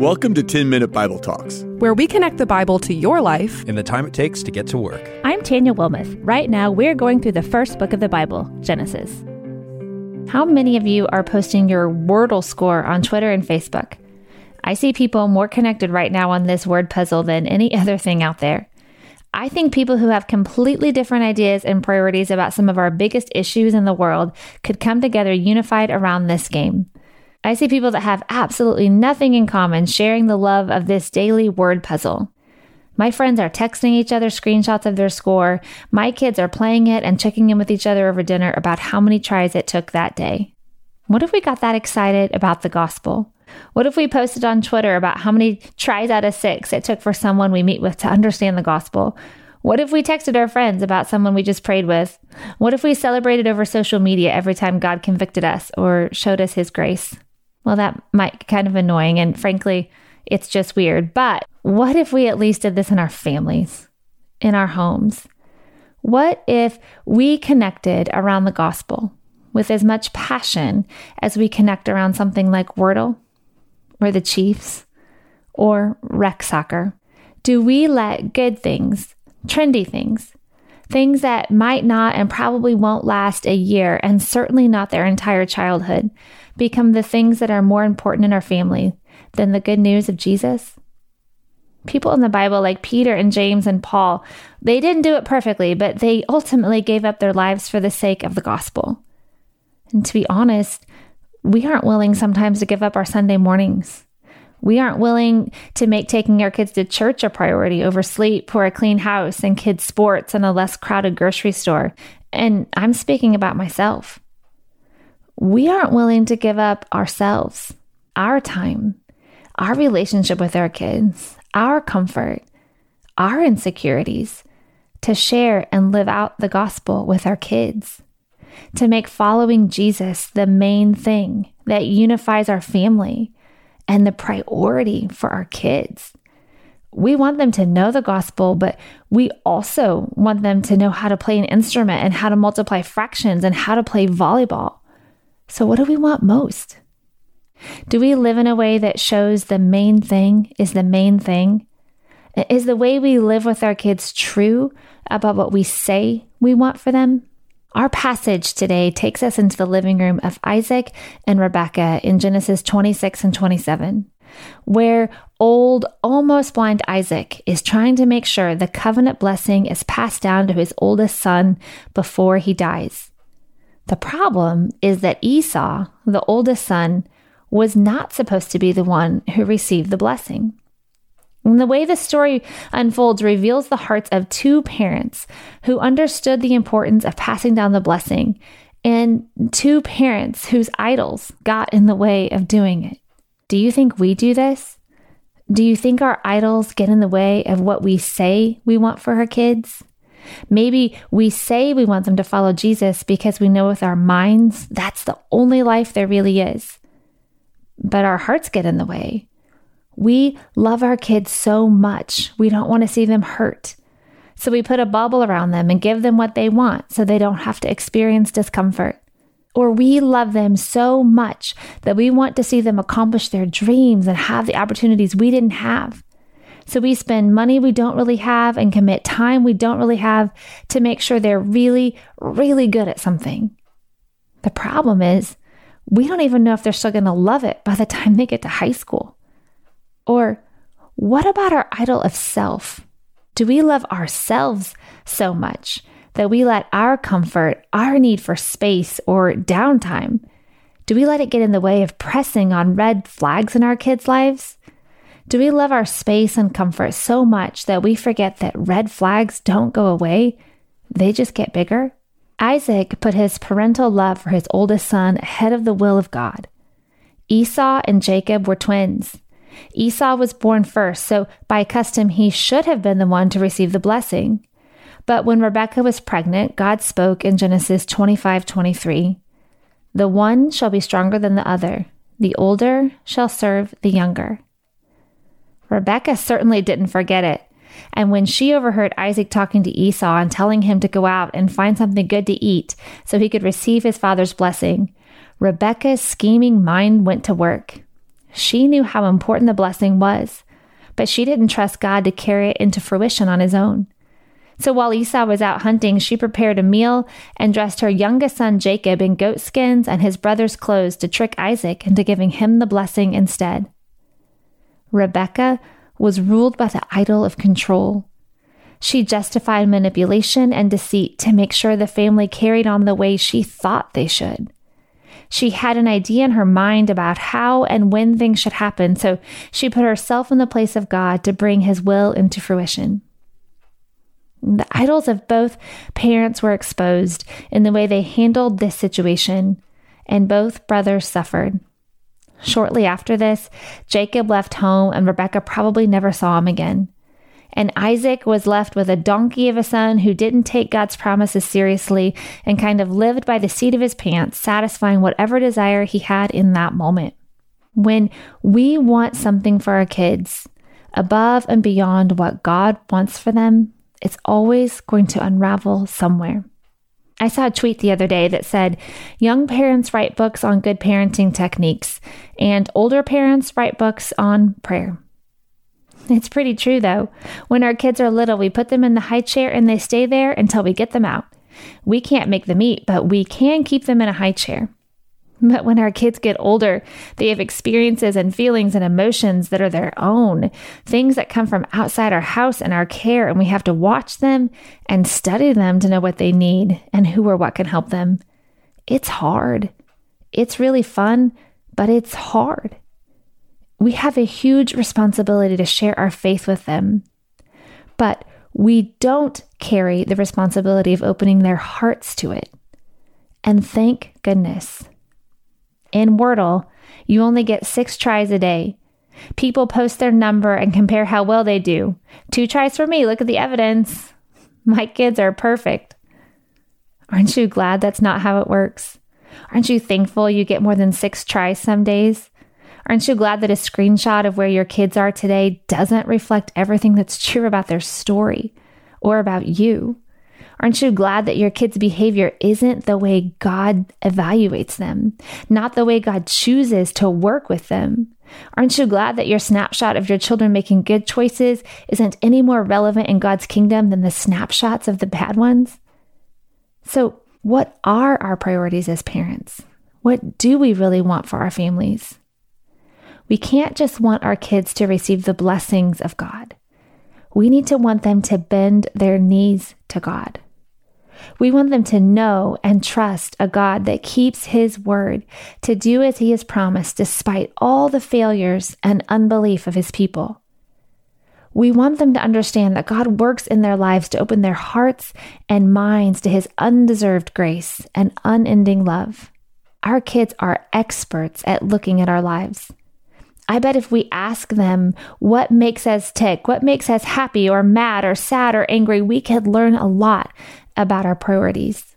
Welcome to 10 Minute Bible Talks, where we connect the Bible to your life in the time it takes to get to work. I'm Tanya Wilmoth. Right now, we're going through the first book of the Bible, Genesis. How many of you are posting your Wordle score on Twitter and Facebook? I see people more connected right now on this word puzzle than any other thing out there. I think people who have completely different ideas and priorities about some of our biggest issues in the world could come together unified around this game. I see people that have absolutely nothing in common sharing the love of this daily word puzzle. My friends are texting each other screenshots of their score. My kids are playing it and checking in with each other over dinner about how many tries it took that day. What if we got that excited about the gospel? What if we posted on Twitter about how many tries out of six it took for someone we meet with to understand the gospel? What if we texted our friends about someone we just prayed with? What if we celebrated over social media every time God convicted us or showed us his grace? Well, that might kind of annoying. And frankly, it's just weird. But what if we at least did this in our families, in our homes? What if we connected around the gospel with as much passion as we connect around something like Wordle or the Chiefs or rec soccer? Do we let good things, trendy things, things that might not and probably won't last a year and certainly not their entire childhood, become the things that are more important in our family than the good news of Jesus? People in the Bible, like Peter and James and Paul, they didn't do it perfectly, but they ultimately gave up their lives for the sake of the gospel. And to be honest, we aren't willing sometimes to give up our Sunday mornings. We aren't willing to make taking our kids to church a priority over sleep or a clean house and kids' sports and a less crowded grocery store. And I'm speaking about myself we aren't willing to give up ourselves, our time, our relationship with our kids, our comfort, our insecurities to share and live out the gospel with our kids, to make following Jesus the main thing that unifies our family and the priority for our kids. We want them to know the gospel, but we also want them to know how to play an instrument and how to multiply fractions and how to play volleyball. So, what do we want most? Do we live in a way that shows the main thing is the main thing? Is the way we live with our kids true about what we say we want for them? Our passage today takes us into the living room of Isaac and Rebekah in Genesis 26 and 27, where old, almost blind Isaac is trying to make sure the covenant blessing is passed down to his oldest son before he dies. The problem is that Esau, the oldest son, was not supposed to be the one who received the blessing. And the way the story unfolds reveals the hearts of two parents who understood the importance of passing down the blessing, and two parents whose idols got in the way of doing it. Do you think we do this? Do you think our idols get in the way of what we say we want for our kids? Maybe we say we want them to follow Jesus because we know with our minds that's the only life there really is. But our hearts get in the way. We love our kids so much, we don't want to see them hurt. So we put a bubble around them and give them what they want so they don't have to experience discomfort. Or we love them so much that we want to see them accomplish their dreams and have the opportunities we didn't have. So we spend money we don't really have and commit time we don't really have to make sure they're really, really good at something. The problem is, we don't even know if they're still going to love it by the time they get to high school. Or what about our idol of self? Do we love ourselves so much that we let our comfort, our need for space or downtime, do we let it get in the way of pressing on red flags in our kids' lives? Do we love our space and comfort so much that we forget that red flags don't go away? They just get bigger? Isaac put his parental love for his oldest son ahead of the will of God. Esau and Jacob were twins. Esau was born first, so by custom he should have been the one to receive the blessing. But when Rebekah was pregnant, God spoke in Genesis 25 23. The one shall be stronger than the other, the older shall serve the younger. Rebecca certainly didn't forget it. And when she overheard Isaac talking to Esau and telling him to go out and find something good to eat so he could receive his father's blessing, Rebecca's scheming mind went to work. She knew how important the blessing was, but she didn't trust God to carry it into fruition on his own. So while Esau was out hunting, she prepared a meal and dressed her youngest son Jacob in goat skins and his brother's clothes to trick Isaac into giving him the blessing instead. Rebecca was ruled by the idol of control. She justified manipulation and deceit to make sure the family carried on the way she thought they should. She had an idea in her mind about how and when things should happen, so she put herself in the place of God to bring his will into fruition. The idols of both parents were exposed in the way they handled this situation, and both brothers suffered. Shortly after this, Jacob left home, and Rebekah probably never saw him again. And Isaac was left with a donkey of a son who didn't take God's promises seriously and kind of lived by the seat of his pants, satisfying whatever desire he had in that moment. When we want something for our kids above and beyond what God wants for them, it's always going to unravel somewhere. I saw a tweet the other day that said, Young parents write books on good parenting techniques, and older parents write books on prayer. It's pretty true, though. When our kids are little, we put them in the high chair and they stay there until we get them out. We can't make them eat, but we can keep them in a high chair. But when our kids get older, they have experiences and feelings and emotions that are their own, things that come from outside our house and our care, and we have to watch them and study them to know what they need and who or what can help them. It's hard. It's really fun, but it's hard. We have a huge responsibility to share our faith with them, but we don't carry the responsibility of opening their hearts to it. And thank goodness. In Wordle, you only get six tries a day. People post their number and compare how well they do. Two tries for me. Look at the evidence. My kids are perfect. Aren't you glad that's not how it works? Aren't you thankful you get more than six tries some days? Aren't you glad that a screenshot of where your kids are today doesn't reflect everything that's true about their story or about you? Aren't you glad that your kid's behavior isn't the way God evaluates them, not the way God chooses to work with them? Aren't you glad that your snapshot of your children making good choices isn't any more relevant in God's kingdom than the snapshots of the bad ones? So, what are our priorities as parents? What do we really want for our families? We can't just want our kids to receive the blessings of God. We need to want them to bend their knees to God. We want them to know and trust a God that keeps his word to do as he has promised despite all the failures and unbelief of his people. We want them to understand that God works in their lives to open their hearts and minds to his undeserved grace and unending love. Our kids are experts at looking at our lives. I bet if we ask them what makes us tick, what makes us happy or mad or sad or angry, we could learn a lot about our priorities.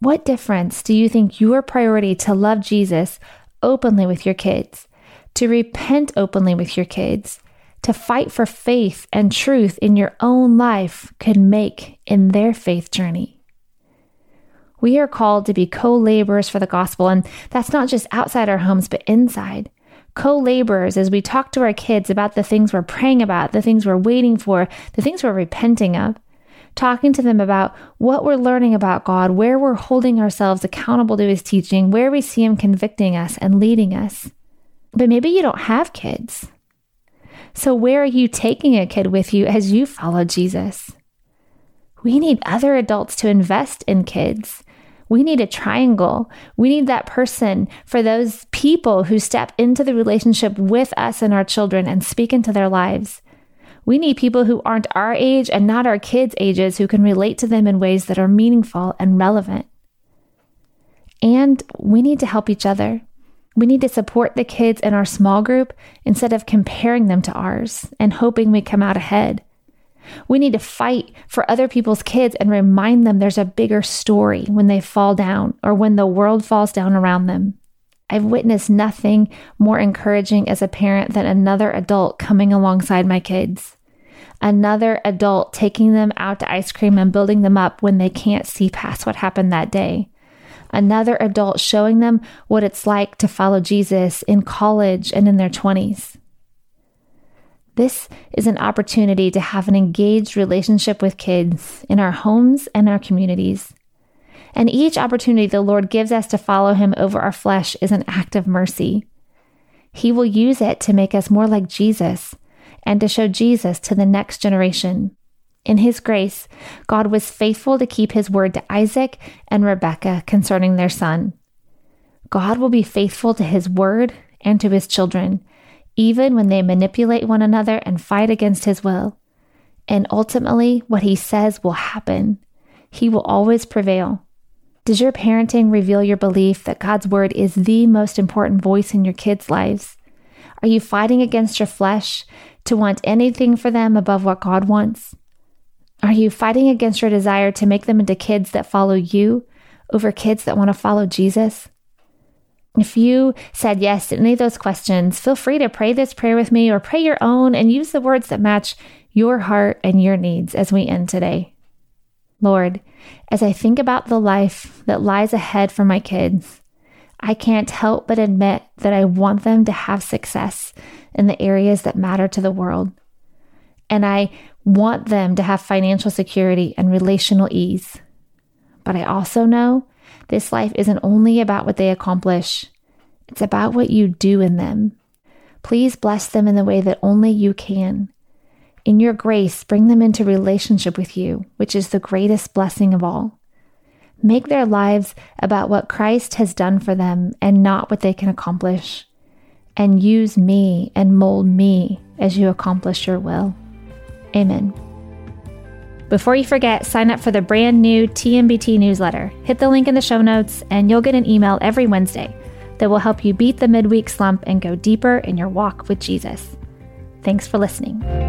What difference do you think your priority to love Jesus openly with your kids, to repent openly with your kids, to fight for faith and truth in your own life could make in their faith journey? We are called to be co laborers for the gospel, and that's not just outside our homes, but inside. Co laborers as we talk to our kids about the things we're praying about, the things we're waiting for, the things we're repenting of talking to them about what we're learning about God, where we're holding ourselves accountable to His teaching, where we see Him convicting us and leading us. But maybe you don't have kids. So, where are you taking a kid with you as you follow Jesus? We need other adults to invest in kids. We need a triangle. We need that person for those people who step into the relationship with us and our children and speak into their lives. We need people who aren't our age and not our kids' ages who can relate to them in ways that are meaningful and relevant. And we need to help each other. We need to support the kids in our small group instead of comparing them to ours and hoping we come out ahead. We need to fight for other people's kids and remind them there's a bigger story when they fall down or when the world falls down around them. I've witnessed nothing more encouraging as a parent than another adult coming alongside my kids another adult taking them out to ice cream and building them up when they can't see past what happened that day. another adult showing them what it's like to follow Jesus in college and in their 20s. This is an opportunity to have an engaged relationship with kids in our homes and our communities. And each opportunity the Lord gives us to follow Him over our flesh is an act of mercy. He will use it to make us more like Jesus and to show Jesus to the next generation. In His grace, God was faithful to keep His word to Isaac and Rebekah concerning their son. God will be faithful to His word and to His children, even when they manipulate one another and fight against His will. And ultimately, what He says will happen. He will always prevail. Does your parenting reveal your belief that God's word is the most important voice in your kids' lives? Are you fighting against your flesh to want anything for them above what God wants? Are you fighting against your desire to make them into kids that follow you over kids that want to follow Jesus? If you said yes to any of those questions, feel free to pray this prayer with me or pray your own and use the words that match your heart and your needs as we end today. Lord, as I think about the life that lies ahead for my kids, I can't help but admit that I want them to have success in the areas that matter to the world. And I want them to have financial security and relational ease. But I also know this life isn't only about what they accomplish, it's about what you do in them. Please bless them in the way that only you can. In your grace, bring them into relationship with you, which is the greatest blessing of all. Make their lives about what Christ has done for them and not what they can accomplish. And use me and mold me as you accomplish your will. Amen. Before you forget, sign up for the brand new TMBT newsletter. Hit the link in the show notes, and you'll get an email every Wednesday that will help you beat the midweek slump and go deeper in your walk with Jesus. Thanks for listening.